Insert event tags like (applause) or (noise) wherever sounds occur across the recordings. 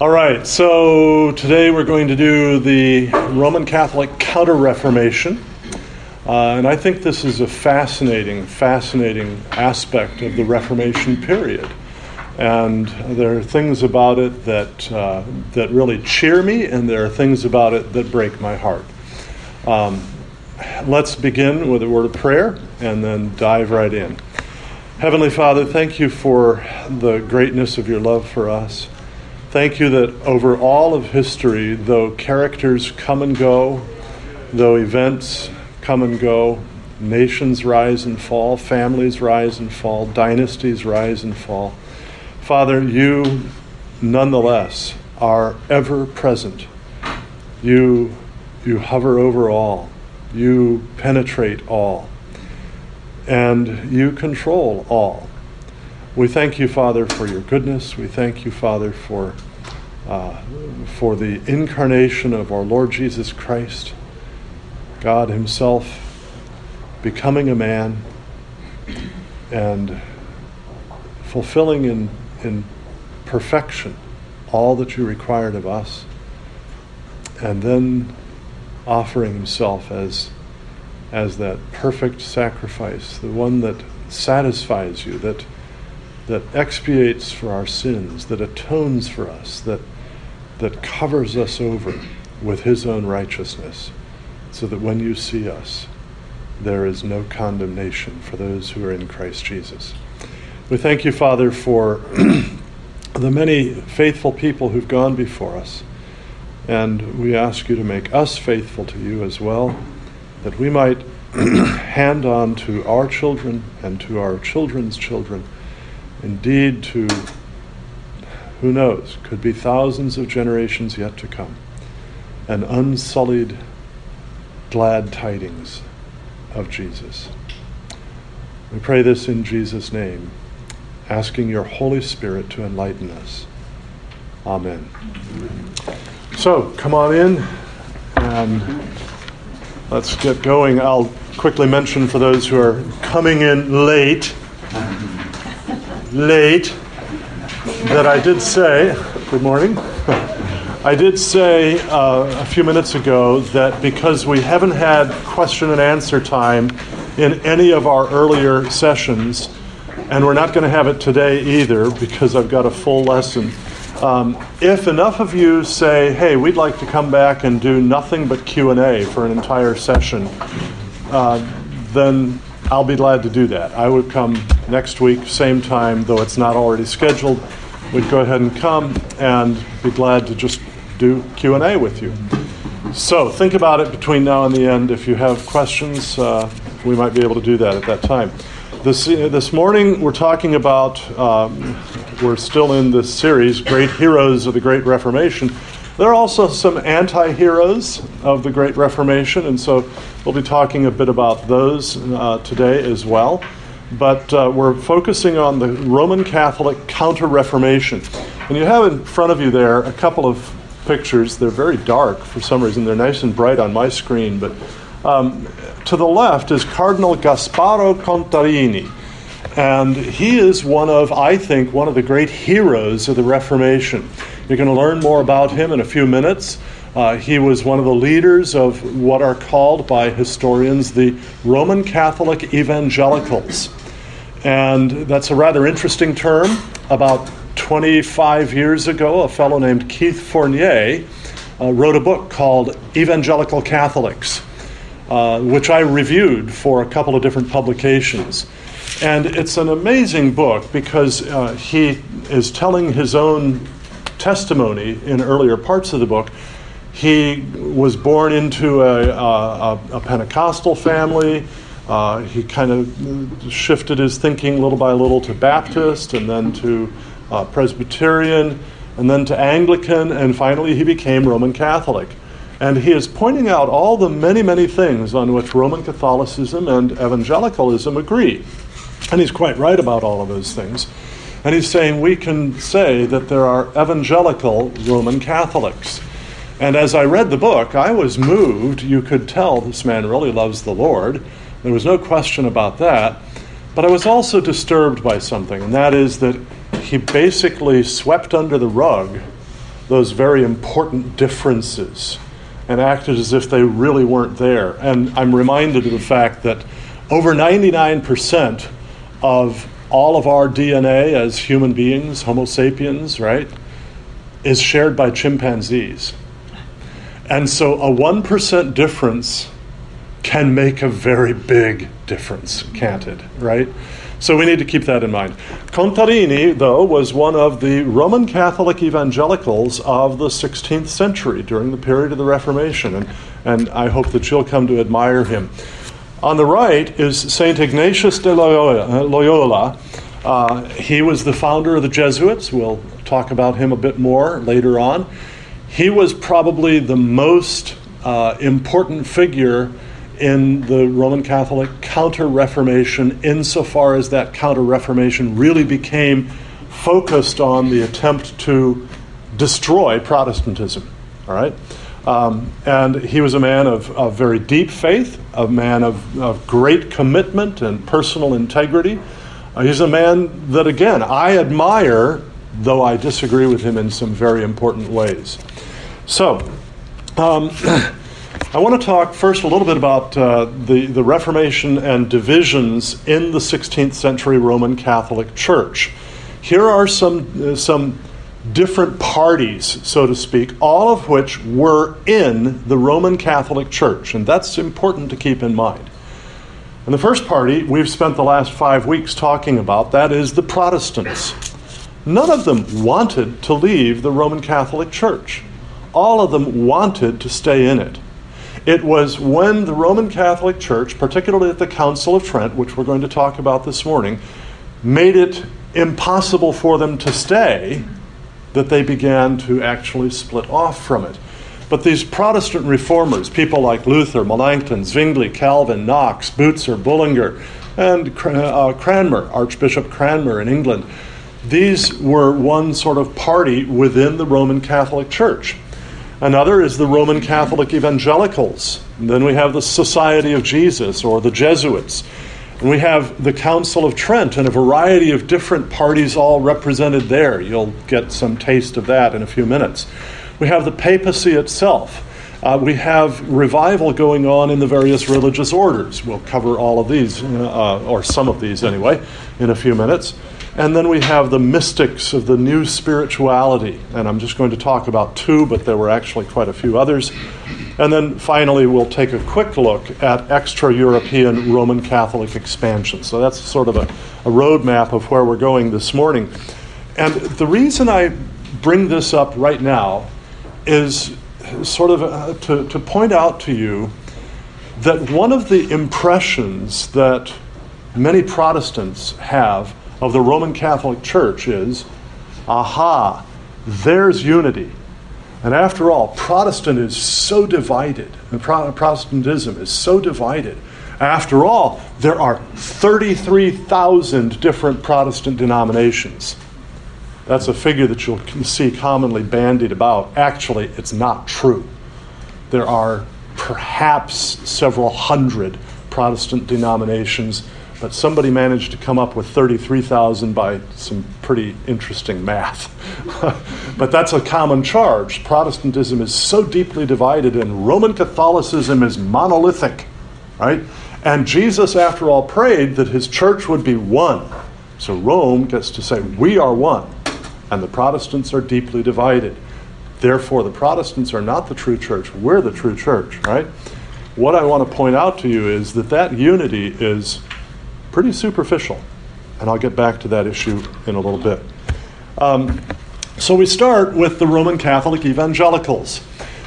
All right, so today we're going to do the Roman Catholic Counter Reformation. Uh, and I think this is a fascinating, fascinating aspect of the Reformation period. And there are things about it that, uh, that really cheer me, and there are things about it that break my heart. Um, let's begin with a word of prayer and then dive right in. Heavenly Father, thank you for the greatness of your love for us. Thank you that over all of history, though characters come and go, though events come and go, nations rise and fall, families rise and fall, dynasties rise and fall, Father, you nonetheless are ever present. You, you hover over all, you penetrate all, and you control all. We thank you, Father, for your goodness. We thank you, Father, for, uh, for the incarnation of our Lord Jesus Christ, God Himself becoming a man and fulfilling in, in perfection all that you required of us, and then offering Himself as, as that perfect sacrifice, the one that satisfies you, that that expiates for our sins, that atones for us, that, that covers us over with his own righteousness, so that when you see us, there is no condemnation for those who are in Christ Jesus. We thank you, Father, for (clears throat) the many faithful people who've gone before us. And we ask you to make us faithful to you as well, that we might (clears throat) hand on to our children and to our children's children indeed to, who knows, could be thousands of generations yet to come, an unsullied glad tidings of Jesus. We pray this in Jesus' name, asking your Holy Spirit to enlighten us. Amen. So, come on in and let's get going. I'll quickly mention for those who are coming in late late that I did say, good morning. I did say uh, a few minutes ago that because we haven't had question and answer time in any of our earlier sessions, and we're not going to have it today either because I've got a full lesson. Um, if enough of you say, "Hey, we'd like to come back and do nothing but Q and A for an entire session," uh, then I'll be glad to do that. I would come next week, same time, though it's not already scheduled. We'd go ahead and come and be glad to just do Q&A with you. So think about it between now and the end. If you have questions, uh, we might be able to do that at that time. This, this morning, we're talking about, um, we're still in this series, Great Heroes of the Great Reformation. There are also some anti heroes of the Great Reformation, and so we'll be talking a bit about those uh, today as well. But uh, we're focusing on the Roman Catholic Counter Reformation. And you have in front of you there a couple of pictures. They're very dark for some reason, they're nice and bright on my screen. But um, to the left is Cardinal Gasparo Contarini. And he is one of, I think, one of the great heroes of the Reformation. You're going to learn more about him in a few minutes. Uh, he was one of the leaders of what are called by historians the Roman Catholic evangelicals. And that's a rather interesting term. About 25 years ago, a fellow named Keith Fournier uh, wrote a book called Evangelical Catholics, uh, which I reviewed for a couple of different publications. And it's an amazing book because uh, he is telling his own testimony in earlier parts of the book. He was born into a, a, a Pentecostal family. Uh, he kind of shifted his thinking little by little to Baptist and then to uh, Presbyterian and then to Anglican, and finally he became Roman Catholic. And he is pointing out all the many, many things on which Roman Catholicism and evangelicalism agree. And he's quite right about all of those things. And he's saying we can say that there are evangelical Roman Catholics. And as I read the book, I was moved. You could tell this man really loves the Lord. There was no question about that. But I was also disturbed by something, and that is that he basically swept under the rug those very important differences and acted as if they really weren't there. And I'm reminded of the fact that over 99% of all of our DNA as human beings, Homo sapiens, right, is shared by chimpanzees. And so a 1% difference can make a very big difference, can't it, right? So we need to keep that in mind. Contarini, though, was one of the Roman Catholic evangelicals of the 16th century during the period of the Reformation, and, and I hope that you'll come to admire him. On the right is St. Ignatius de Loyola. Uh, he was the founder of the Jesuits. We'll talk about him a bit more later on. He was probably the most uh, important figure in the Roman Catholic Counter Reformation, insofar as that Counter Reformation really became focused on the attempt to destroy Protestantism. All right? Um, and he was a man of, of, very deep faith, a man of, of great commitment and personal integrity. Uh, he's a man that, again, I admire, though I disagree with him in some very important ways. So, um, (coughs) I want to talk first a little bit about uh, the, the Reformation and divisions in the 16th century Roman Catholic Church. Here are some, uh, some different parties, so to speak, all of which were in the Roman Catholic Church, and that's important to keep in mind. And the first party we've spent the last five weeks talking about, that is the Protestants. None of them wanted to leave the Roman Catholic Church. All of them wanted to stay in it. It was when the Roman Catholic Church, particularly at the Council of Trent, which we're going to talk about this morning, made it impossible for them to stay that they began to actually split off from it. But these Protestant reformers, people like Luther, Melanchthon, Zwingli, Calvin, Knox, Bucer, Bullinger, and uh, Cranmer, Archbishop Cranmer in England, these were one sort of party within the Roman Catholic Church. Another is the Roman Catholic evangelicals. And then we have the Society of Jesus or the Jesuits. And we have the Council of Trent and a variety of different parties all represented there. You'll get some taste of that in a few minutes. We have the papacy itself. Uh, we have revival going on in the various religious orders. We'll cover all of these, uh, or some of these anyway, in a few minutes. And then we have the mystics of the new spirituality. And I'm just going to talk about two, but there were actually quite a few others. And then finally, we'll take a quick look at extra European Roman Catholic expansion. So that's sort of a, a roadmap of where we're going this morning. And the reason I bring this up right now is sort of uh, to, to point out to you that one of the impressions that many Protestants have of the Roman Catholic Church is aha, there's unity. And after all, Protestant is so divided, Protestantism is so divided. After all, there are 33,000 different Protestant denominations. That's a figure that you'll see commonly bandied about. Actually, it's not true. There are perhaps several hundred Protestant denominations but somebody managed to come up with 33,000 by some pretty interesting math. (laughs) but that's a common charge. Protestantism is so deeply divided, and Roman Catholicism is monolithic, right? And Jesus, after all, prayed that his church would be one. So Rome gets to say, We are one, and the Protestants are deeply divided. Therefore, the Protestants are not the true church. We're the true church, right? What I want to point out to you is that that unity is pretty superficial. And I'll get back to that issue in a little bit. Um, so we start with the Roman Catholic evangelicals.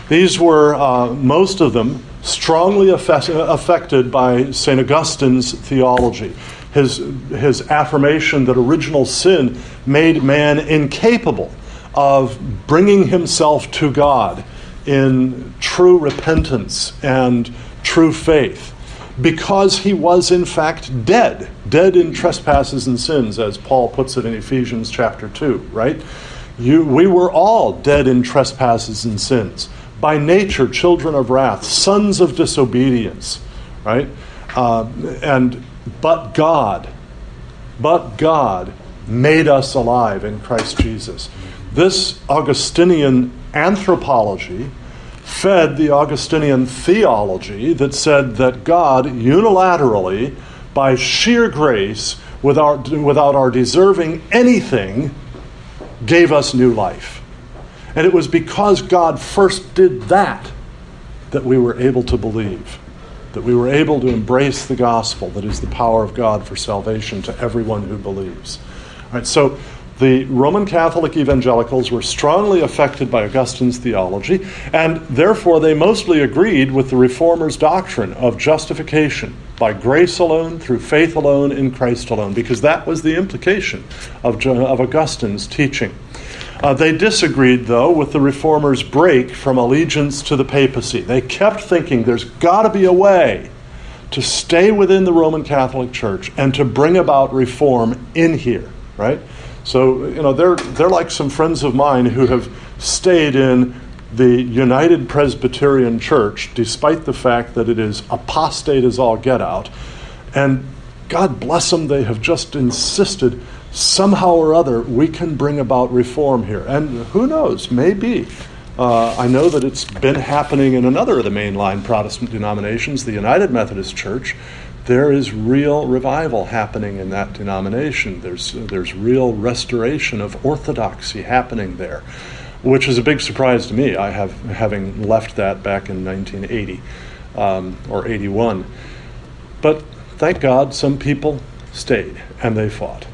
These were, uh, most of them, strongly affect- affected by St. Augustine's theology. His, his affirmation that original sin made man incapable of bringing himself to God in true repentance and true faith because he was in fact dead, dead in trespasses and sins, as Paul puts it in Ephesians chapter 2, right? You, we were all dead in trespasses and sins, by nature, children of wrath, sons of disobedience, right? Uh, and but God, but God made us alive in Christ Jesus. This Augustinian anthropology fed the Augustinian theology that said that God unilaterally, by sheer grace, without, without our deserving anything, gave us new life. And it was because God first did that that we were able to believe, that we were able to embrace the gospel that is the power of God for salvation to everyone who believes. All right, so the Roman Catholic evangelicals were strongly affected by Augustine's theology, and therefore they mostly agreed with the Reformers' doctrine of justification by grace alone, through faith alone, in Christ alone, because that was the implication of, of Augustine's teaching. Uh, they disagreed, though, with the Reformers' break from allegiance to the papacy. They kept thinking there's got to be a way to stay within the Roman Catholic Church and to bring about reform in here, right? So, you know, they're, they're like some friends of mine who have stayed in the United Presbyterian Church, despite the fact that it is apostate as all get out. And God bless them, they have just insisted somehow or other we can bring about reform here. And who knows, maybe. Uh, I know that it's been happening in another of the mainline Protestant denominations, the United Methodist Church, there is real revival happening in that denomination. There's, there's real restoration of orthodoxy happening there, which is a big surprise to me. I have having left that back in 1980 um, or 81. But thank God some people stayed and they fought.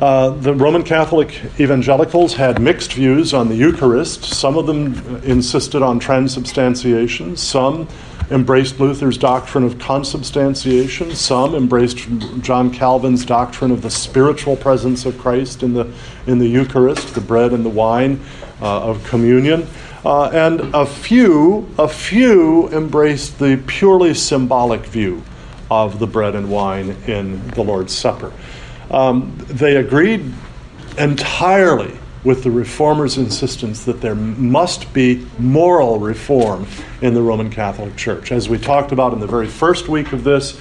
Uh, the Roman Catholic evangelicals had mixed views on the Eucharist. Some of them insisted on transubstantiation. Some embraced Luther's doctrine of consubstantiation. Some embraced John Calvin's doctrine of the spiritual presence of Christ in the, in the Eucharist, the bread and the wine uh, of communion. Uh, and a few, a few embraced the purely symbolic view of the bread and wine in the Lord's Supper. Um, they agreed entirely with the reformers' insistence that there must be moral reform in the Roman Catholic Church. As we talked about in the very first week of this,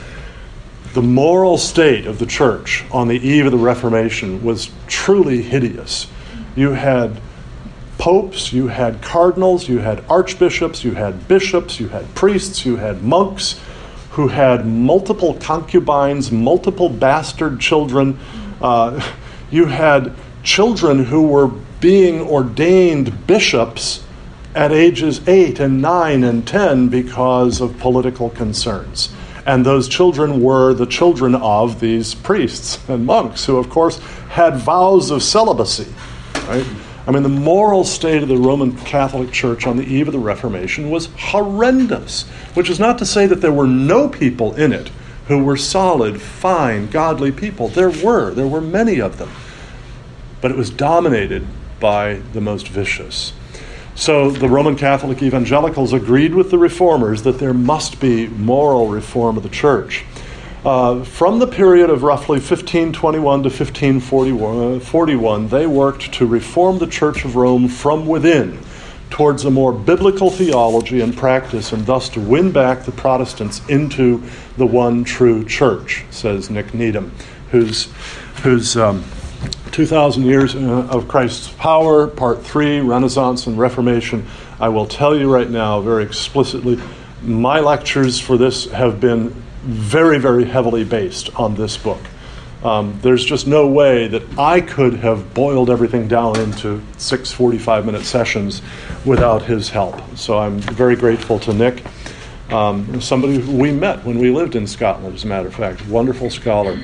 the moral state of the church on the eve of the Reformation was truly hideous. You had popes, you had cardinals, you had archbishops, you had bishops, you had priests, you had monks who had multiple concubines, multiple bastard children. Uh, (laughs) you had children who were being ordained bishops at ages 8 and 9 and 10 because of political concerns. And those children were the children of these priests and monks, who, of course, had vows of celibacy. Right? I mean, the moral state of the Roman Catholic Church on the eve of the Reformation was horrendous, which is not to say that there were no people in it who were solid, fine, godly people. There were, there were many of them but it was dominated by the most vicious. So the Roman Catholic evangelicals agreed with the reformers that there must be moral reform of the church. Uh, from the period of roughly 1521 to 1541, they worked to reform the Church of Rome from within towards a more biblical theology and practice, and thus to win back the Protestants into the one true church, says Nick Needham, who's, who's um, 2,000 Years uh, of Christ's Power, Part 3, Renaissance and Reformation. I will tell you right now, very explicitly, my lectures for this have been very, very heavily based on this book. Um, there's just no way that I could have boiled everything down into six 45 minute sessions without his help. So I'm very grateful to Nick, um, somebody we met when we lived in Scotland, as a matter of fact, wonderful scholar.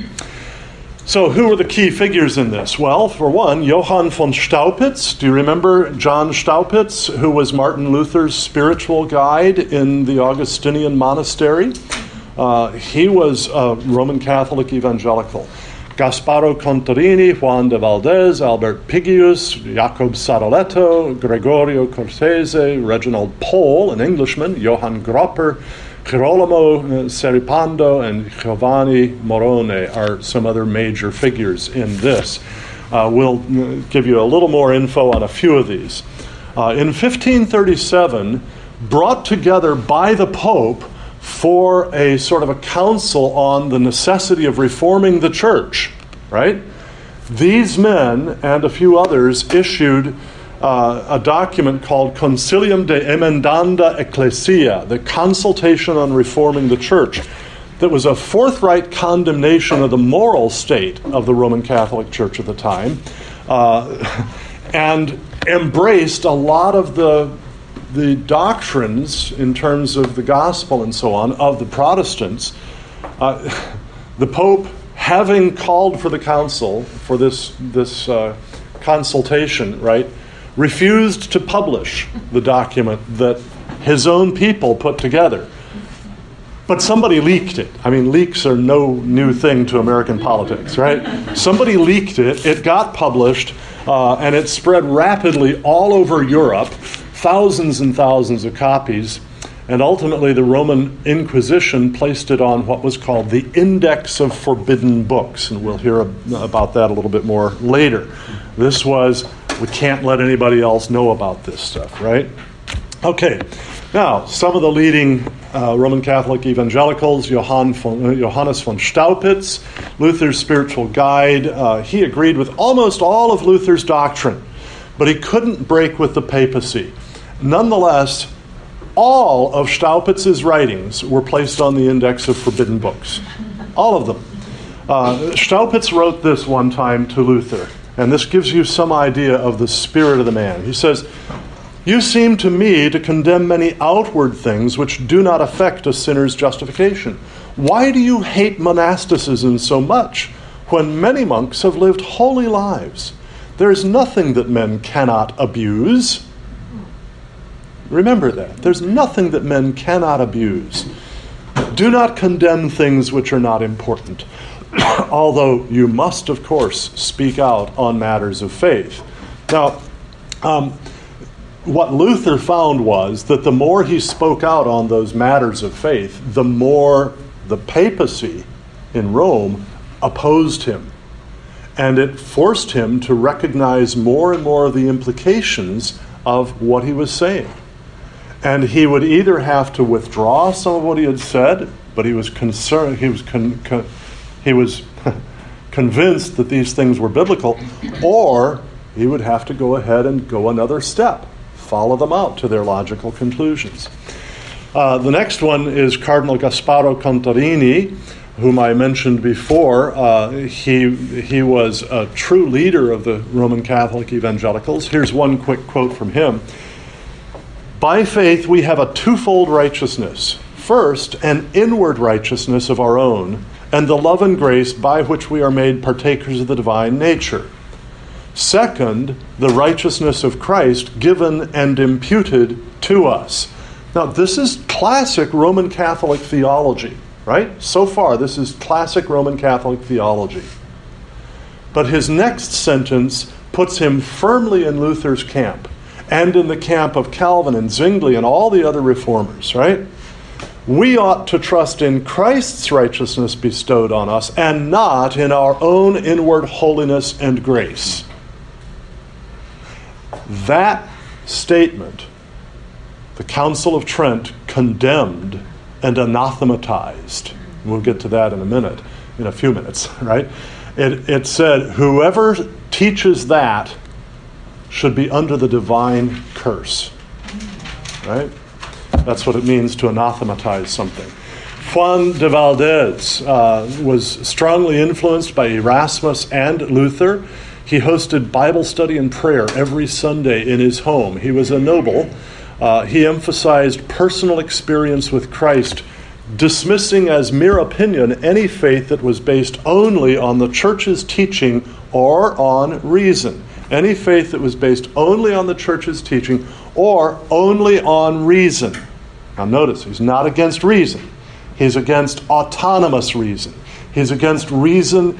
So, who are the key figures in this? Well, for one, Johann von Staupitz. Do you remember John Staupitz, who was Martin Luther's spiritual guide in the Augustinian monastery? Uh, he was a Roman Catholic evangelical. Gasparo Contarini, Juan de Valdez, Albert Pigius, Jacob Sadoleto, Gregorio Cortese, Reginald Pole, an Englishman, Johann Gropper, Girolamo Seripando and Giovanni Morone are some other major figures in this. Uh, we'll uh, give you a little more info on a few of these. Uh, in 1537, brought together by the Pope for a sort of a council on the necessity of reforming the church, right? These men and a few others issued uh, a document called Concilium de Emendanda Ecclesia, the Consultation on Reforming the Church, that was a forthright condemnation of the moral state of the Roman Catholic Church at the time, uh, (laughs) and embraced a lot of the the doctrines in terms of the gospel and so on of the Protestants. Uh, (laughs) the Pope, having called for the council for this this uh, consultation, right, refused to publish the document that his own people put together. But somebody leaked it. I mean, leaks are no new thing to American politics, right? Somebody leaked it, it got published, uh, and it spread rapidly all over Europe, thousands and thousands of copies. And ultimately, the Roman Inquisition placed it on what was called the Index of Forbidden Books. And we'll hear about that a little bit more later. This was, we can't let anybody else know about this stuff, right? Okay, now, some of the leading uh, Roman Catholic evangelicals, Johann von, uh, Johannes von Staupitz, Luther's spiritual guide, uh, he agreed with almost all of Luther's doctrine, but he couldn't break with the papacy. Nonetheless, all of Staupitz's writings were placed on the index of forbidden books. All of them. Uh, Staupitz wrote this one time to Luther, and this gives you some idea of the spirit of the man. He says, you seem to me to condemn many outward things which do not affect a sinner's justification. Why do you hate monasticism so much when many monks have lived holy lives? There is nothing that men cannot abuse. Remember that. There's nothing that men cannot abuse. Do not condemn things which are not important, (coughs) although you must, of course, speak out on matters of faith. Now, um, what Luther found was that the more he spoke out on those matters of faith, the more the papacy in Rome opposed him. And it forced him to recognize more and more of the implications of what he was saying. And he would either have to withdraw some of what he had said, but he was concerned, he was, con, con, he was (laughs) convinced that these things were biblical, or he would have to go ahead and go another step follow them out to their logical conclusions. Uh, the next one is Cardinal Gasparo Contarini, whom I mentioned before. Uh, he, he was a true leader of the Roman Catholic evangelicals. Here's one quick quote from him By faith, we have a twofold righteousness. First, an inward righteousness of our own, and the love and grace by which we are made partakers of the divine nature. Second, the righteousness of Christ given and imputed to us. Now, this is classic Roman Catholic theology, right? So far, this is classic Roman Catholic theology. But his next sentence puts him firmly in Luther's camp and in the camp of Calvin and Zwingli and all the other reformers, right? We ought to trust in Christ's righteousness bestowed on us and not in our own inward holiness and grace. That statement, the Council of Trent condemned and anathematized. We'll get to that in a minute, in a few minutes, (laughs) right? It, it said, whoever teaches that should be under the divine curse, right? That's what it means to anathematize something. Juan de Valdez uh, was strongly influenced by Erasmus and Luther. He hosted Bible study and prayer every Sunday in his home. He was a noble. Uh, he emphasized personal experience with Christ, dismissing as mere opinion any faith that was based only on the church's teaching or on reason. Any faith that was based only on the church's teaching or only on reason. Now, notice, he's not against reason, he's against autonomous reason. He's against reason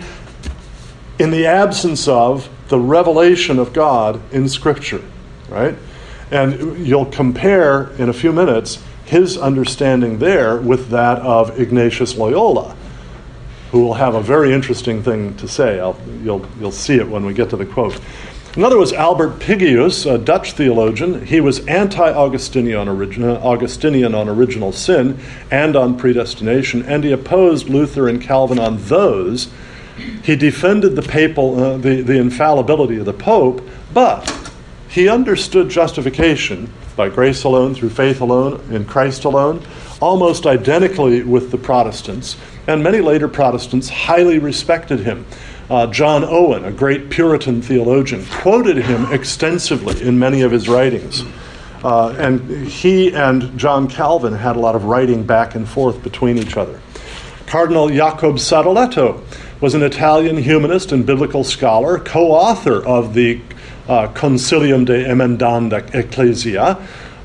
in the absence of the revelation of God in Scripture, right? And you'll compare in a few minutes his understanding there with that of Ignatius Loyola, who will have a very interesting thing to say. I'll, you'll, you'll see it when we get to the quote. Another was Albert Pigius, a Dutch theologian. He was anti Augustinian, on original sin and on predestination, and he opposed Luther and Calvin on those he defended the papal, uh, the, the infallibility of the Pope, but he understood justification by grace alone, through faith alone, in Christ alone, almost identically with the Protestants, and many later Protestants highly respected him. Uh, John Owen, a great Puritan theologian, quoted him extensively in many of his writings. Uh, and he and John Calvin had a lot of writing back and forth between each other. Cardinal Jacob Sadoleto was an Italian humanist and biblical scholar, co author of the uh, Concilium de Emendanda Ecclesia,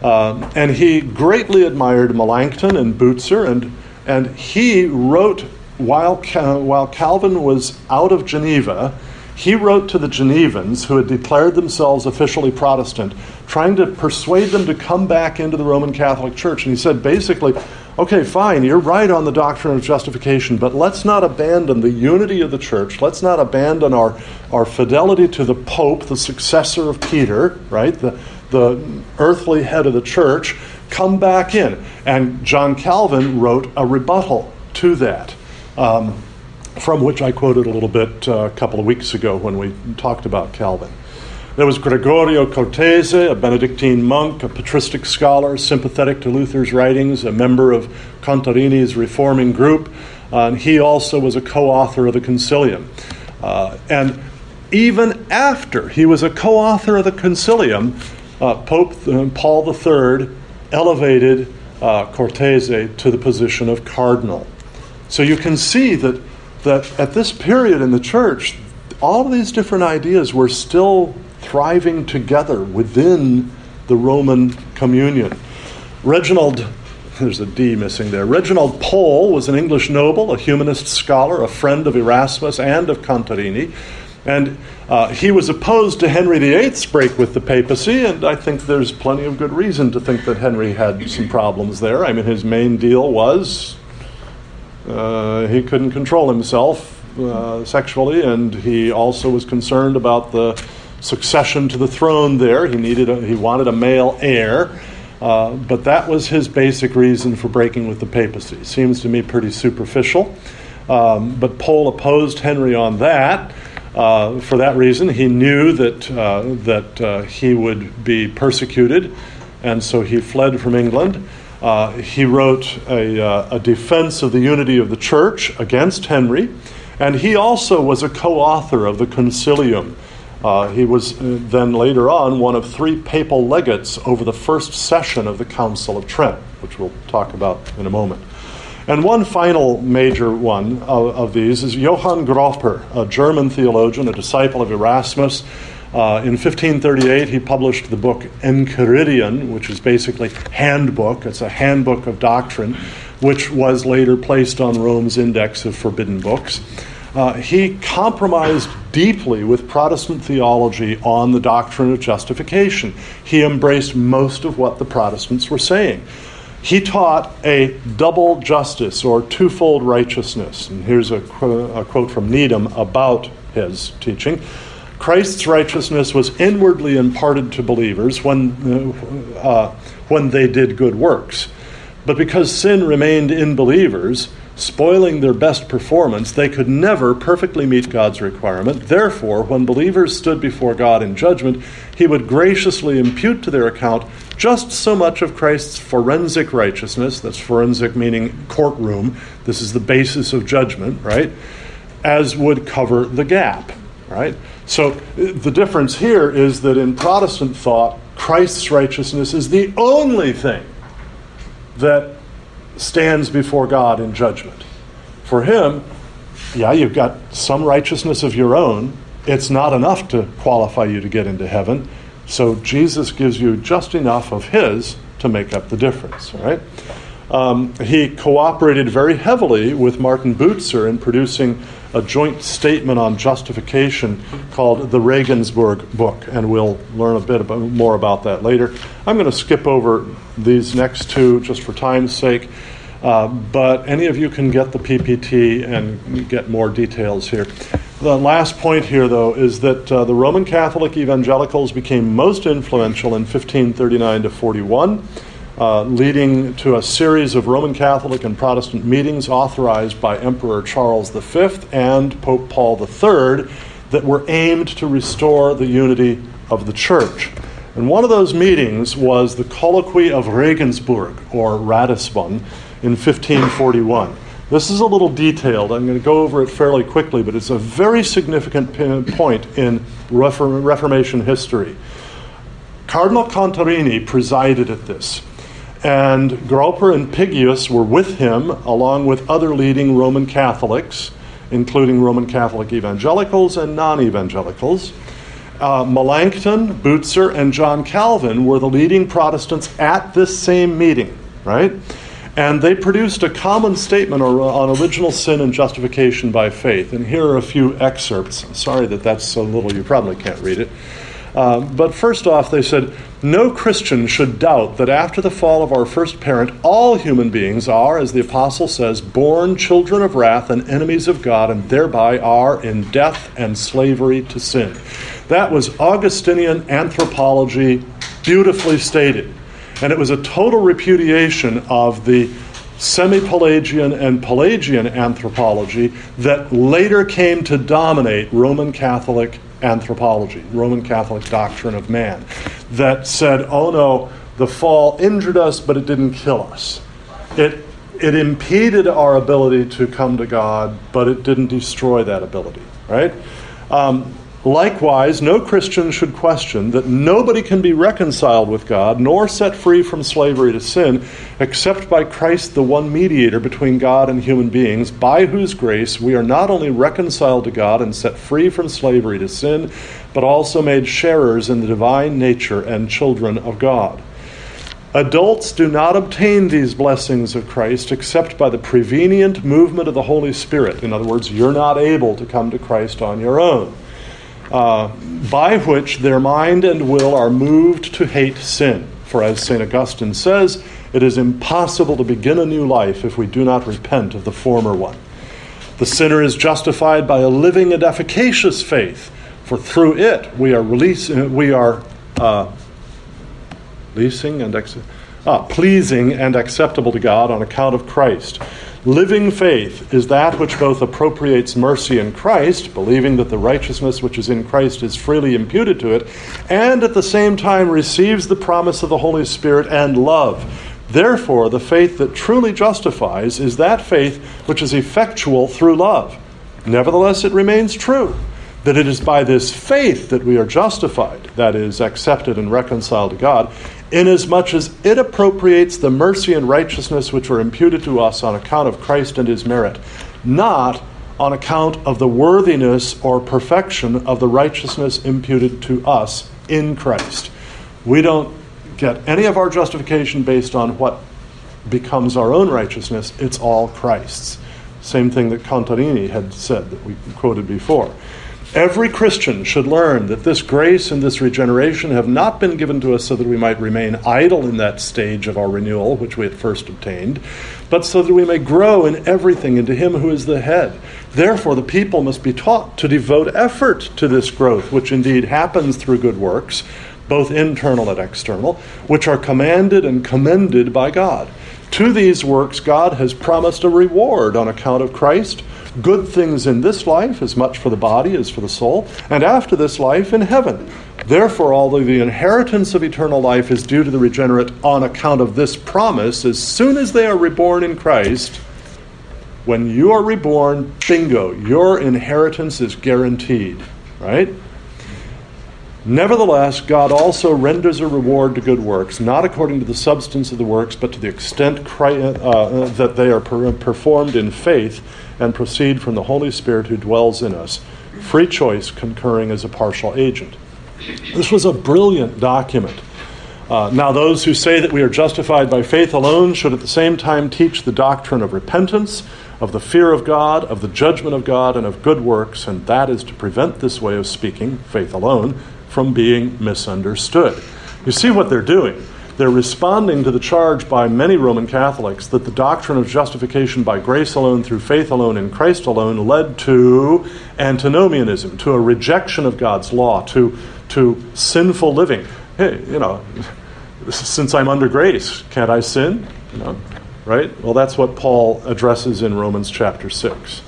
uh, and he greatly admired Melanchthon and Bucer, and, and he wrote, while, while Calvin was out of Geneva, he wrote to the Genevans who had declared themselves officially Protestant, trying to persuade them to come back into the Roman Catholic Church. And he said basically, okay, fine, you're right on the doctrine of justification, but let's not abandon the unity of the church. Let's not abandon our, our fidelity to the Pope, the successor of Peter, right? The, the earthly head of the church. Come back in. And John Calvin wrote a rebuttal to that. Um, from which I quoted a little bit uh, a couple of weeks ago when we talked about Calvin. There was Gregorio Cortese, a Benedictine monk, a patristic scholar, sympathetic to Luther's writings, a member of Contarini's reforming group, uh, and he also was a co author of the Concilium. Uh, and even after he was a co author of the Concilium, uh, Pope uh, Paul III elevated uh, Cortese to the position of cardinal. So you can see that, that at this period in the church, all of these different ideas were still thriving together within the Roman communion. Reginald, there's a D missing there. Reginald Pole was an English noble, a humanist scholar, a friend of Erasmus and of Contarini. And uh, he was opposed to Henry VIII's break with the papacy, and I think there's plenty of good reason to think that Henry had some problems there. I mean, his main deal was uh, he couldn't control himself uh, sexually, and he also was concerned about the succession to the throne there. He needed a, he wanted a male heir. Uh, but that was his basic reason for breaking with the papacy. Seems to me pretty superficial. Um, but Pole opposed Henry on that. Uh, for that reason, he knew that, uh, that uh, he would be persecuted, and so he fled from England. Uh, he wrote a, uh, a defense of the unity of the church against Henry, and he also was a co author of the Concilium uh, he was uh, then later on one of three papal legates over the first session of the Council of Trent, which we'll talk about in a moment. And one final major one of, of these is Johann Gropper, a German theologian, a disciple of Erasmus. Uh, in 1538, he published the book Enchiridion, which is basically handbook. It's a handbook of doctrine, which was later placed on Rome's index of forbidden books. Uh, he compromised deeply with Protestant theology on the doctrine of justification. He embraced most of what the Protestants were saying. He taught a double justice or twofold righteousness. And here's a, qu- a quote from Needham about his teaching. Christ's righteousness was inwardly imparted to believers when, uh, when they did good works. But because sin remained in believers, spoiling their best performance, they could never perfectly meet God's requirement. Therefore, when believers stood before God in judgment, He would graciously impute to their account just so much of Christ's forensic righteousness that's forensic meaning courtroom, this is the basis of judgment, right? As would cover the gap, right? So the difference here is that in Protestant thought, Christ's righteousness is the only thing that stands before God in judgment. For him, yeah, you've got some righteousness of your own. It's not enough to qualify you to get into heaven. So Jesus gives you just enough of his to make up the difference, right? Um, he cooperated very heavily with Martin Bucer in producing a joint statement on justification called the Regensburg Book, and we'll learn a bit about, more about that later. I'm going to skip over these next two just for time's sake. Uh, but any of you can get the PPT and get more details here. The last point here, though, is that uh, the Roman Catholic evangelicals became most influential in 1539 to 41, uh, leading to a series of Roman Catholic and Protestant meetings authorized by Emperor Charles V and Pope Paul III that were aimed to restore the unity of the Church. And one of those meetings was the Colloquy of Regensburg, or Ratisbon, in 1541. This is a little detailed. I'm going to go over it fairly quickly, but it's a very significant point in Reformation history. Cardinal Contarini presided at this, and Gropper and Pigius were with him, along with other leading Roman Catholics, including Roman Catholic evangelicals and non evangelicals. Uh, Melanchthon, Butzer, and John Calvin were the leading Protestants at this same meeting, right? And they produced a common statement on original sin and justification by faith. And here are a few excerpts. Sorry that that's so little, you probably can't read it. Uh, but first off, they said, No Christian should doubt that after the fall of our first parent, all human beings are, as the Apostle says, born children of wrath and enemies of God, and thereby are in death and slavery to sin. That was Augustinian anthropology, beautifully stated. And it was a total repudiation of the semi Pelagian and Pelagian anthropology that later came to dominate Roman Catholic anthropology, Roman Catholic doctrine of man, that said, oh no, the fall injured us, but it didn't kill us. It, it impeded our ability to come to God, but it didn't destroy that ability, right? Um, Likewise, no Christian should question that nobody can be reconciled with God nor set free from slavery to sin except by Christ, the one mediator between God and human beings, by whose grace we are not only reconciled to God and set free from slavery to sin, but also made sharers in the divine nature and children of God. Adults do not obtain these blessings of Christ except by the prevenient movement of the Holy Spirit. In other words, you're not able to come to Christ on your own uh, by which their mind and will are moved to hate sin. For as St. Augustine says, it is impossible to begin a new life if we do not repent of the former one. The sinner is justified by a living and efficacious faith, for through it we are releasing, we are uh, and ex- ah, pleasing and acceptable to God on account of Christ. Living faith is that which both appropriates mercy in Christ, believing that the righteousness which is in Christ is freely imputed to it, and at the same time receives the promise of the Holy Spirit and love. Therefore, the faith that truly justifies is that faith which is effectual through love. Nevertheless, it remains true that it is by this faith that we are justified, that is, accepted and reconciled to God, inasmuch as it appropriates the mercy and righteousness which were imputed to us on account of Christ and his merit, not on account of the worthiness or perfection of the righteousness imputed to us in Christ. We don't get any of our justification based on what becomes our own righteousness, it's all Christ's. Same thing that Contarini had said that we quoted before. Every Christian should learn that this grace and this regeneration have not been given to us so that we might remain idle in that stage of our renewal, which we at first obtained, but so that we may grow in everything into Him who is the head. Therefore, the people must be taught to devote effort to this growth, which indeed happens through good works, both internal and external, which are commanded and commended by God. To these works, God has promised a reward on account of Christ good things in this life, as much for the body as for the soul, and after this life in heaven. Therefore, although the inheritance of eternal life is due to the regenerate on account of this promise, as soon as they are reborn in Christ, when you are reborn, bingo, your inheritance is guaranteed, right? Nevertheless, God also renders a reward to good works, not according to the substance of the works, but to the extent uh, that they are performed in faith and proceed from the Holy Spirit who dwells in us, free choice concurring as a partial agent. This was a brilliant document. Uh, now, those who say that we are justified by faith alone should at the same time teach the doctrine of repentance, of the fear of God, of the judgment of God, and of good works, and that is to prevent this way of speaking, faith alone, from being misunderstood. You see what they're doing. They're responding to the charge by many Roman Catholics that the doctrine of justification by grace alone, through faith alone, in Christ alone, led to antinomianism, to a rejection of God's law, to, to sinful living. Hey, you know, (laughs) since I'm under grace, can't I sin? You know, right? Well, that's what Paul addresses in Romans chapter 6.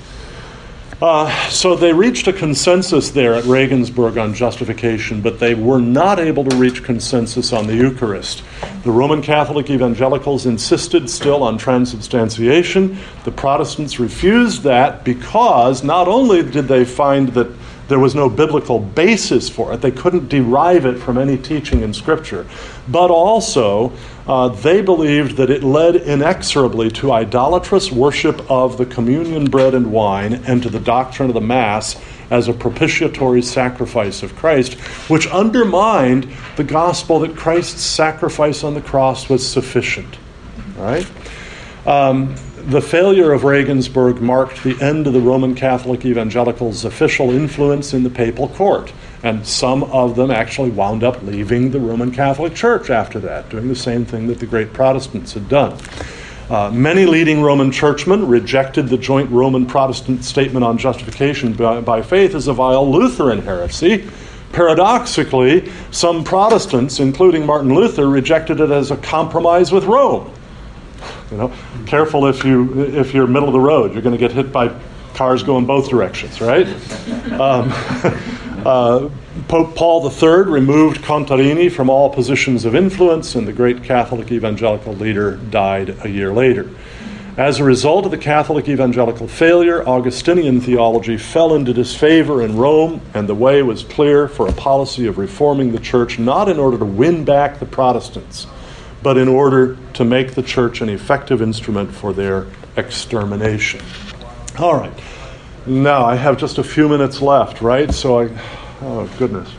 Uh, so they reached a consensus there at Regensburg on justification, but they were not able to reach consensus on the Eucharist. The Roman Catholic evangelicals insisted still on transubstantiation. The Protestants refused that because not only did they find that there was no biblical basis for it. They couldn't derive it from any teaching in Scripture. But also, uh, they believed that it led inexorably to idolatrous worship of the communion bread and wine and to the doctrine of the Mass as a propitiatory sacrifice of Christ, which undermined the gospel that Christ's sacrifice on the cross was sufficient. Right? Um, the failure of Regensburg marked the end of the Roman Catholic evangelicals' official influence in the papal court, and some of them actually wound up leaving the Roman Catholic Church after that, doing the same thing that the great Protestants had done. Uh, many leading Roman churchmen rejected the joint Roman Protestant statement on justification by, by faith as a vile Lutheran heresy. Paradoxically, some Protestants, including Martin Luther, rejected it as a compromise with Rome. You know, careful if you if you're middle of the road, you're going to get hit by cars going both directions, right? Um, (laughs) uh, Pope Paul III removed Contarini from all positions of influence, and the great Catholic evangelical leader died a year later. As a result of the Catholic evangelical failure, Augustinian theology fell into disfavor in Rome, and the way was clear for a policy of reforming the church not in order to win back the Protestants but in order to make the church an effective instrument for their extermination. All right. Now, I have just a few minutes left, right? So I, oh goodness.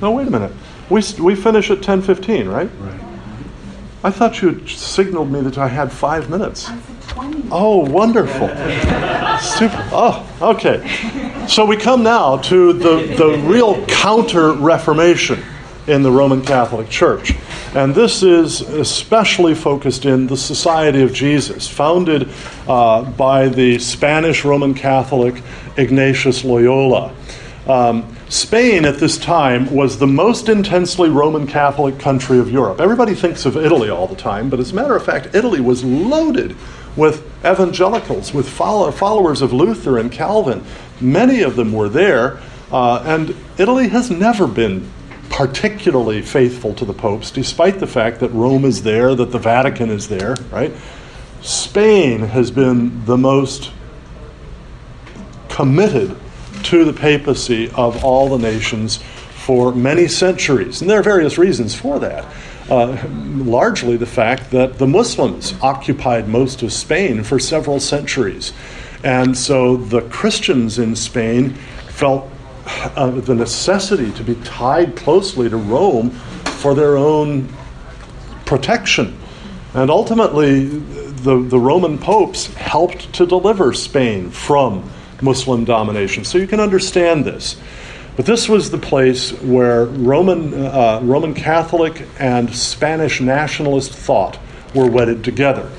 No, wait a minute. We, we finish at 10.15, right? Right. I thought you signaled me that I had five minutes. Oh, wonderful. Super. Oh, okay. So we come now to the, the real counter Reformation in the Roman Catholic Church. And this is especially focused in the Society of Jesus, founded uh, by the Spanish Roman Catholic Ignatius Loyola. Um, Spain at this time was the most intensely Roman Catholic country of Europe. Everybody thinks of Italy all the time, but as a matter of fact, Italy was loaded with evangelicals, with follow- followers of Luther and Calvin. Many of them were there, uh, and Italy has never been particularly faithful to the popes, despite the fact that Rome is there, that the Vatican is there, right? Spain has been the most committed to the papacy of all the nations for many centuries. And there are various reasons for that. Uh, largely the fact that the Muslims occupied most of Spain for several centuries. And so the Christians in Spain felt uh, the necessity to be tied closely to Rome for their own protection. And ultimately, the, the Roman popes helped to deliver Spain from Muslim domination. So you can understand this. But this was the place where Roman, uh, Roman Catholic and Spanish nationalist thought were wedded together.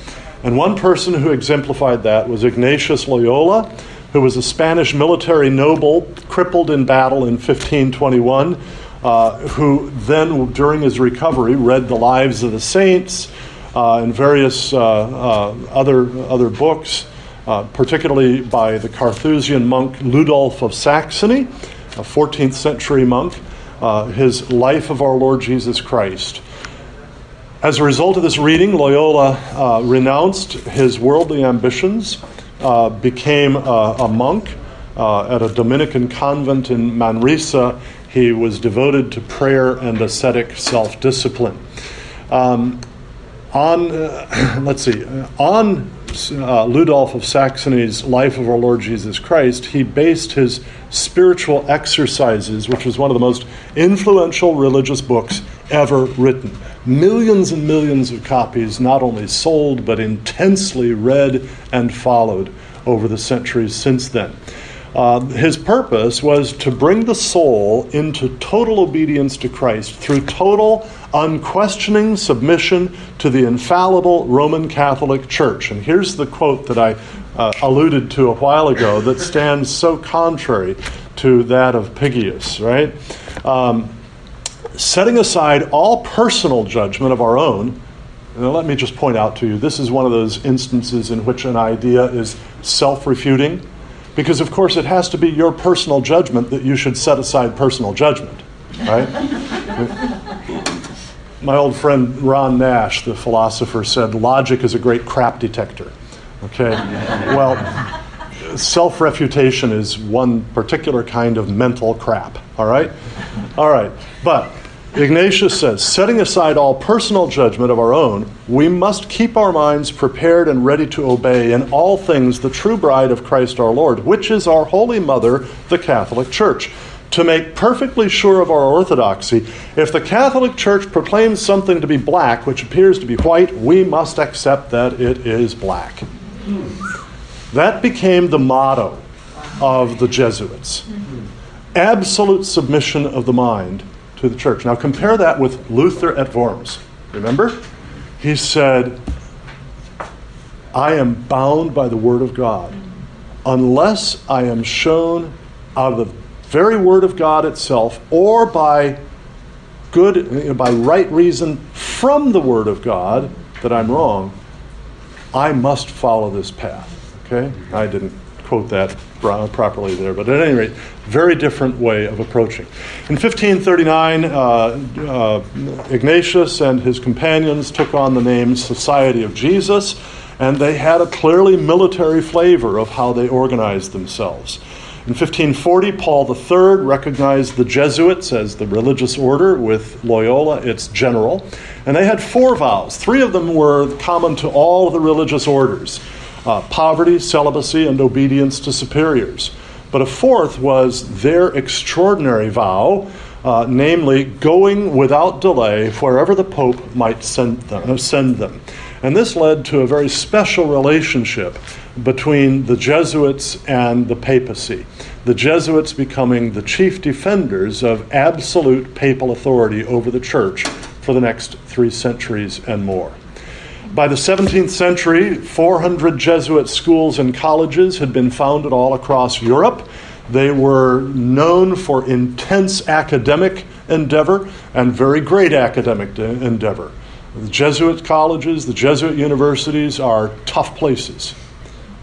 And one person who exemplified that was Ignatius Loyola who was a Spanish military noble crippled in battle in 1521, uh, who then, during his recovery, read the lives of the saints uh, and various uh, uh other, other books, uh, particularly by the Carthusian monk Ludolf of Saxony, a 14th century monk, uh, his Life of Our Lord Jesus Christ. As a result of this reading, Loyola renounced his worldly ambitions uh, became a, a monk uh, at a Dominican convent in Manresa. He was devoted to prayer and ascetic self discipline. Um, on, uh, (clears throat) let's see, on uh, Ludolf of Saxony's Life of Our Lord Jesus Christ, he based his spiritual exercises, which was one of the most influential religious books ever written. Millions and millions of copies not only sold, but intensely read and followed over the centuries since then. Uh, his purpose was to bring the soul into total obedience to Christ through total, unquestioning submission to the infallible Roman Catholic Church. And here's the quote that I uh, alluded to a while ago that stands so contrary to that of Pigius, right? Um, setting aside all personal judgment of our own, now let me just point out to you this is one of those instances in which an idea is self refuting. Because, of course, it has to be your personal judgment that you should set aside personal judgment, right? (laughs) My old friend Ron Nash, the philosopher, said logic is a great crap detector. Okay? Well, self refutation is one particular kind of mental crap, all right? All right. But Ignatius says, setting aside all personal judgment of our own, we must keep our minds prepared and ready to obey in all things the true bride of Christ our Lord, which is our Holy Mother, the Catholic Church. To make perfectly sure of our orthodoxy, if the Catholic Church proclaims something to be black, which appears to be white, we must accept that it is black. That became the motto of the Jesuits absolute submission of the mind to the church. Now compare that with Luther at Worms. Remember? He said, I am bound by the Word of God unless I am shown out of the very Word of God itself or by good, by right reason from the Word of God that I'm wrong, I must follow this path. Okay? I didn't quote that properly there, but at any rate, very different way of approaching. In 1539, uh, uh, Ignatius and his companions took on the name Society of Jesus, and they had a clearly military flavor of how they organized themselves. In 1540, Paul III recognized the Jesuits as the religious order, with Loyola its general. And they had four vows. Three of them were common to all the religious orders uh, poverty, celibacy, and obedience to superiors. But a fourth was their extraordinary vow, uh, namely, going without delay wherever the Pope might send them, uh, send them. And this led to a very special relationship between the Jesuits and the papacy. The Jesuits becoming the chief defenders of absolute papal authority over the church for the next three centuries and more. By the 17th century, 400 Jesuit schools and colleges had been founded all across Europe. They were known for intense academic endeavor and very great academic de- endeavor. The Jesuit colleges, the Jesuit universities are tough places,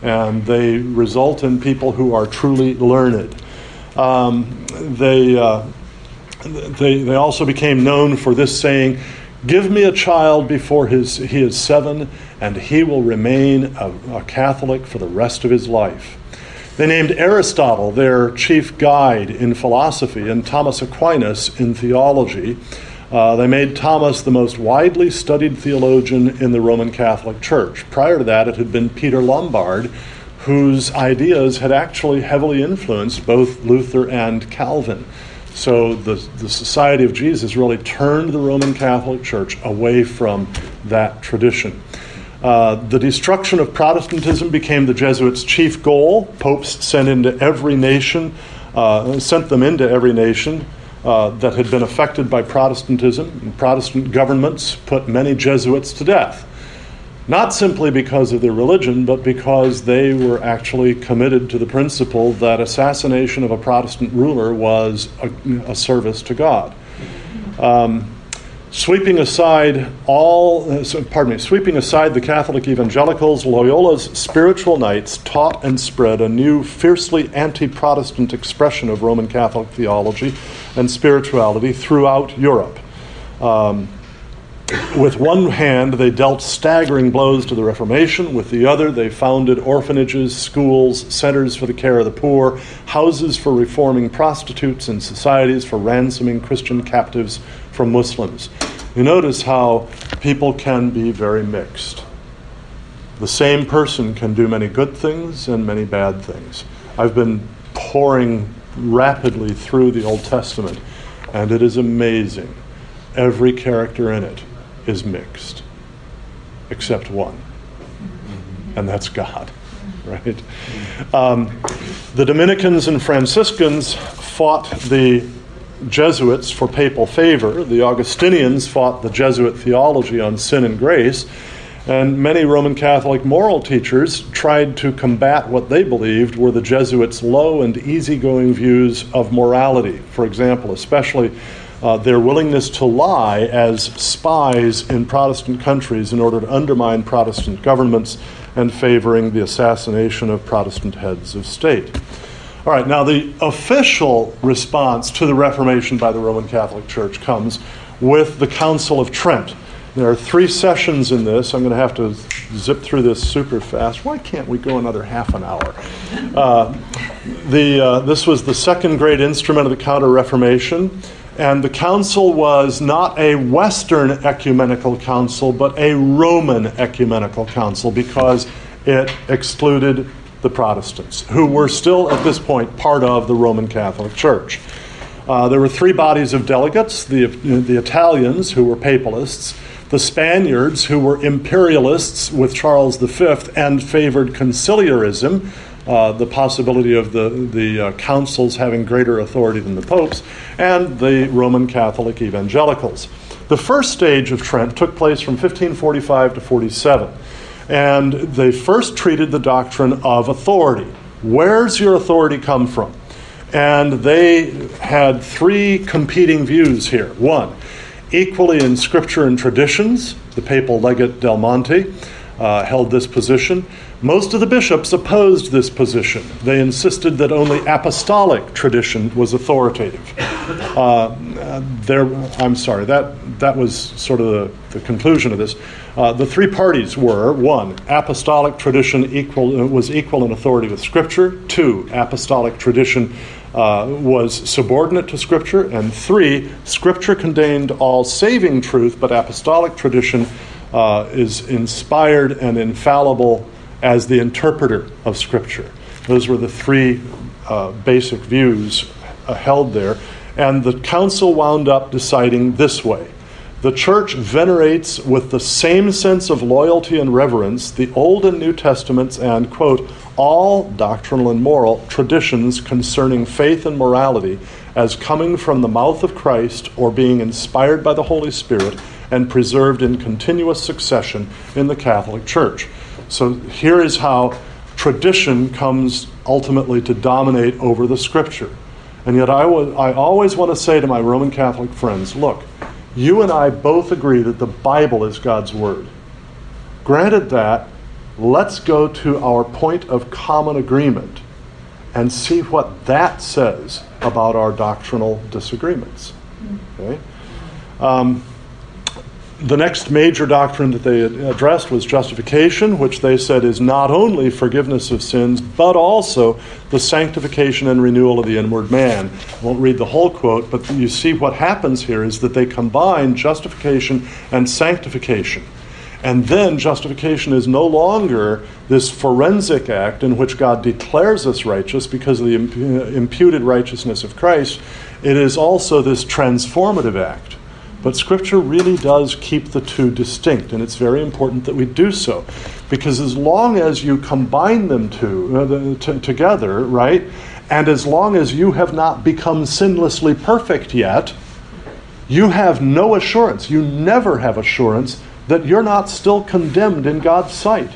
and they result in people who are truly learned. Um, they, uh, they, they also became known for this saying Give me a child before his, he is seven, and he will remain a, a Catholic for the rest of his life. They named Aristotle their chief guide in philosophy and Thomas Aquinas in theology. Uh, they made Thomas the most widely studied theologian in the Roman Catholic Church. Prior to that, it had been Peter Lombard, whose ideas had actually heavily influenced both Luther and Calvin. So the, the Society of Jesus really turned the Roman Catholic Church away from that tradition. Uh, the destruction of Protestantism became the Jesuits' chief goal. Popes sent into every nation, uh, sent them into every nation uh, that had been affected by Protestantism. Protestant governments put many Jesuits to death not simply because of their religion, but because they were actually committed to the principle that assassination of a Protestant ruler was a, a service to God. Um, sweeping aside all, uh, pardon me, sweeping aside the Catholic evangelicals, Loyola's spiritual knights taught and spread a new, fiercely anti Protestant expression of Roman Catholic theology and spirituality throughout Europe. Um, with one hand, they dealt staggering blows to the Reformation. With the other, they founded orphanages, schools, centers for the care of the poor, houses for reforming prostitutes, and societies for ransoming Christian captives from Muslims. You notice how people can be very mixed. The same person can do many good things and many bad things. I've been pouring rapidly through the Old Testament, and it is amazing. Every character in it is mixed, except one, and that's God, right? Um, the Dominicans and Franciscans fought the Jesuits for papal favor. The Augustinians fought the Jesuit theology on sin and grace. And many Roman Catholic moral teachers tried to combat what they believed were the Jesuits' low and easygoing views of morality. For example, especially uh, their willingness to lie as spies in Protestant countries in order to undermine Protestant governments and favoring the assassination of Protestant heads of state. All right, now the official response to the Reformation by the Roman Catholic Church comes with the Council of Trent. There are three sessions in this. I'm going to have to zip through this super fast. Why can't we go another half an hour? Uh, the, uh, this was the second great instrument of the Counter Reformation. And the council was not a Western ecumenical council, but a Roman ecumenical council because it excluded the Protestants, who were still at this point part of the Roman Catholic Church. Uh, there were three bodies of delegates the, the Italians, who were papalists, the Spaniards, who were imperialists with Charles V and favored conciliarism, uh, the possibility of the, the uh, councils having greater authority than the popes, and the Roman Catholic evangelicals. The first stage of Trent took place from 1545 to 47, and they first treated the doctrine of authority. Where's your authority come from? And they had three competing views here. One, equally in scripture and traditions, the papal legate Del Monte uh, held this position. Most of the bishops opposed this position. They insisted that only apostolic tradition was authoritative. Uh, there, I'm sorry, that, that was sort of the, the conclusion of this. Uh, the three parties were one, apostolic tradition equal, was equal in authority with Scripture, two, apostolic tradition uh, was subordinate to Scripture, and three, Scripture contained all saving truth, but apostolic tradition uh, is inspired and infallible as the interpreter of Scripture. Those were the three uh, basic views uh, held there. And the council wound up deciding this way The church venerates with the same sense of loyalty and reverence the Old and New Testaments and, quote, all doctrinal and moral traditions concerning faith and morality as coming from the mouth of Christ or being inspired by the Holy Spirit and preserved in continuous succession in the Catholic Church. So here is how tradition comes ultimately to dominate over the scripture. And yet, I, I always want to say to my Roman Catholic friends look, you and I both agree that the Bible is God's Word. Granted that, let's go to our point of common agreement and see what that says about our doctrinal disagreements. Okay? Um, the next major doctrine that they addressed was justification, which they said is not only forgiveness of sins, but also the sanctification and renewal of the inward man. I won't read the whole quote, but you see what happens here is that they combine justification and sanctification. And then justification is no longer this forensic act in which God declares us righteous because of the imputed righteousness of Christ. It is also this transformative act but Scripture really does keep the two distinct, and it's very important that we do so. Because as long as you combine them two, uh, t- together, right, and as long as you have not become sinlessly perfect yet, you have no assurance, you never have assurance that you're not still condemned in God's sight.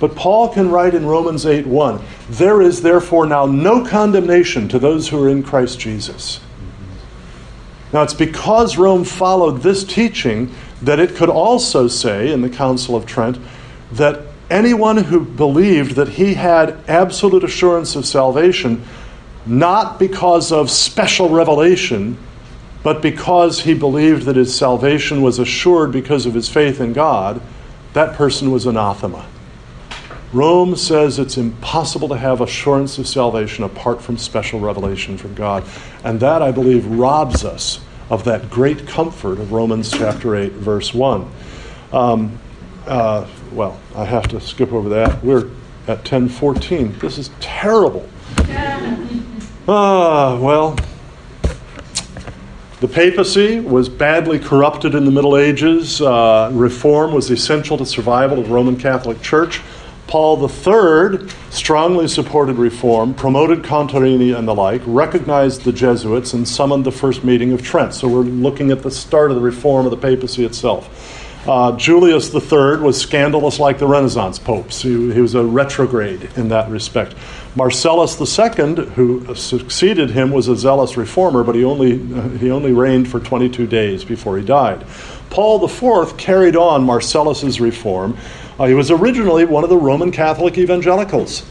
But Paul can write in Romans 8 1, there is therefore now no condemnation to those who are in Christ Jesus. Now, it's because Rome followed this teaching that it could also say in the Council of Trent that anyone who believed that he had absolute assurance of salvation, not because of special revelation, but because he believed that his salvation was assured because of his faith in God, that person was anathema. Rome says it's impossible to have assurance of salvation apart from special revelation from God. And that, I believe, robs us of that great comfort of Romans chapter 8, verse 1. Um, uh, well, I have to skip over that. We're at 1014. This is terrible. (laughs) Ah, well, the papacy was badly corrupted in the Middle Ages. Uh, reform was essential to survival of the Roman Catholic Church. Paul III strongly supported reform, promoted Contarini and the like, recognized the Jesuits, and summoned the first meeting of Trent. So we're looking at the start of the reform of the papacy itself. Uh, Julius III was scandalous like the Renaissance popes. He, he, was a retrograde in that respect. Marcellus II, who succeeded him, was a zealous reformer, but he only, uh, he only reigned for 22 days before he died. Paul IV carried on Marcellus's reform. Uh, he was originally one of the Roman Catholic evangelicals.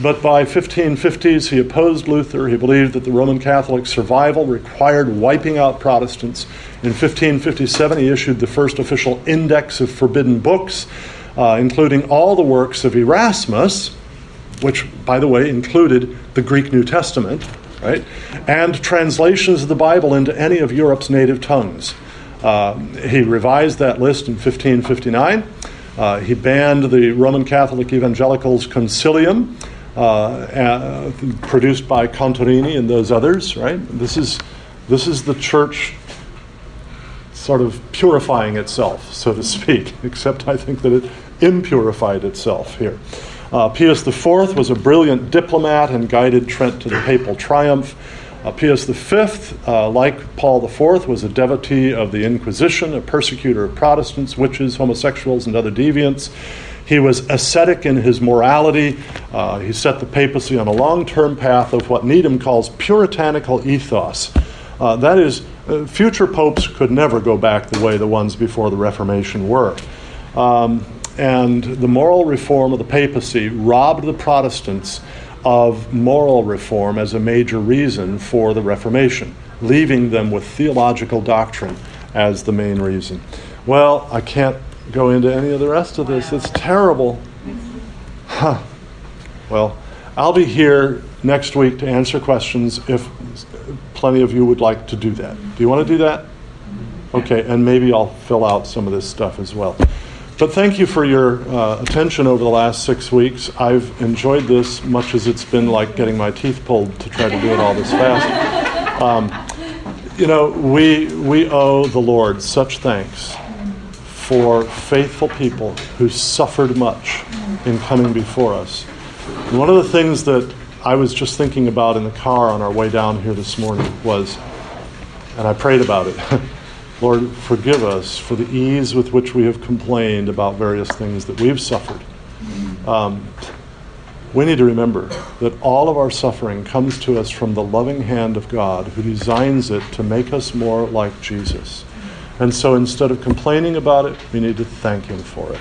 But by 1550s, he opposed Luther. He believed that the Roman Catholic survival required wiping out Protestants. In 1557, he issued the first official index of forbidden books, uh, including all the works of Erasmus, which, by the way, included the Greek New Testament, right? And translations of the Bible into any of Europe's native tongues. Uh, he revised that list in 1559. Uh, he banned the Roman Catholic Evangelicals Consilium, uh, uh, produced by Contarini and those others, right? This is, this is the church sort of purifying itself, so to speak, (laughs) except I think that it impurified itself here. Uh, Pius IV was a brilliant diplomat and guided Trent to the papal triumph. Pius V, uh, like Paul IV, was a devotee of the Inquisition, a persecutor of Protestants, witches, homosexuals, and other deviants. He was ascetic in his morality. Uh, he set the papacy on a long term path of what Needham calls puritanical ethos. Uh, that is, uh, future popes could never go back the way the ones before the Reformation were. Um, and the moral reform of the papacy robbed the Protestants of moral reform as a major reason for the Reformation, leaving them with theological doctrine as the main reason. Well, I can't go into any of the rest of this. It's terrible. Huh. Well, I'll be here next week to answer questions if plenty of you would like to do that. Do you want to do that? Okay, and maybe I'll fill out some of this stuff as well. But thank you for your uh, attention over the last six weeks. I've enjoyed this much as it's been like getting my teeth pulled to try to do it all this fast. Um, you know, we, we owe the Lord such thanks for faithful people who suffered much in coming before us. And one of the things that I was just thinking about in the car on our way down here this morning was, and I prayed about it (laughs) Lord, forgive us for the ease with which we have complained about various things that we've suffered. Um, we need to remember that all of our suffering comes to us from the loving hand of God who designs it to make us more like Jesus. And so instead of complaining about it, we need to thank Him for it.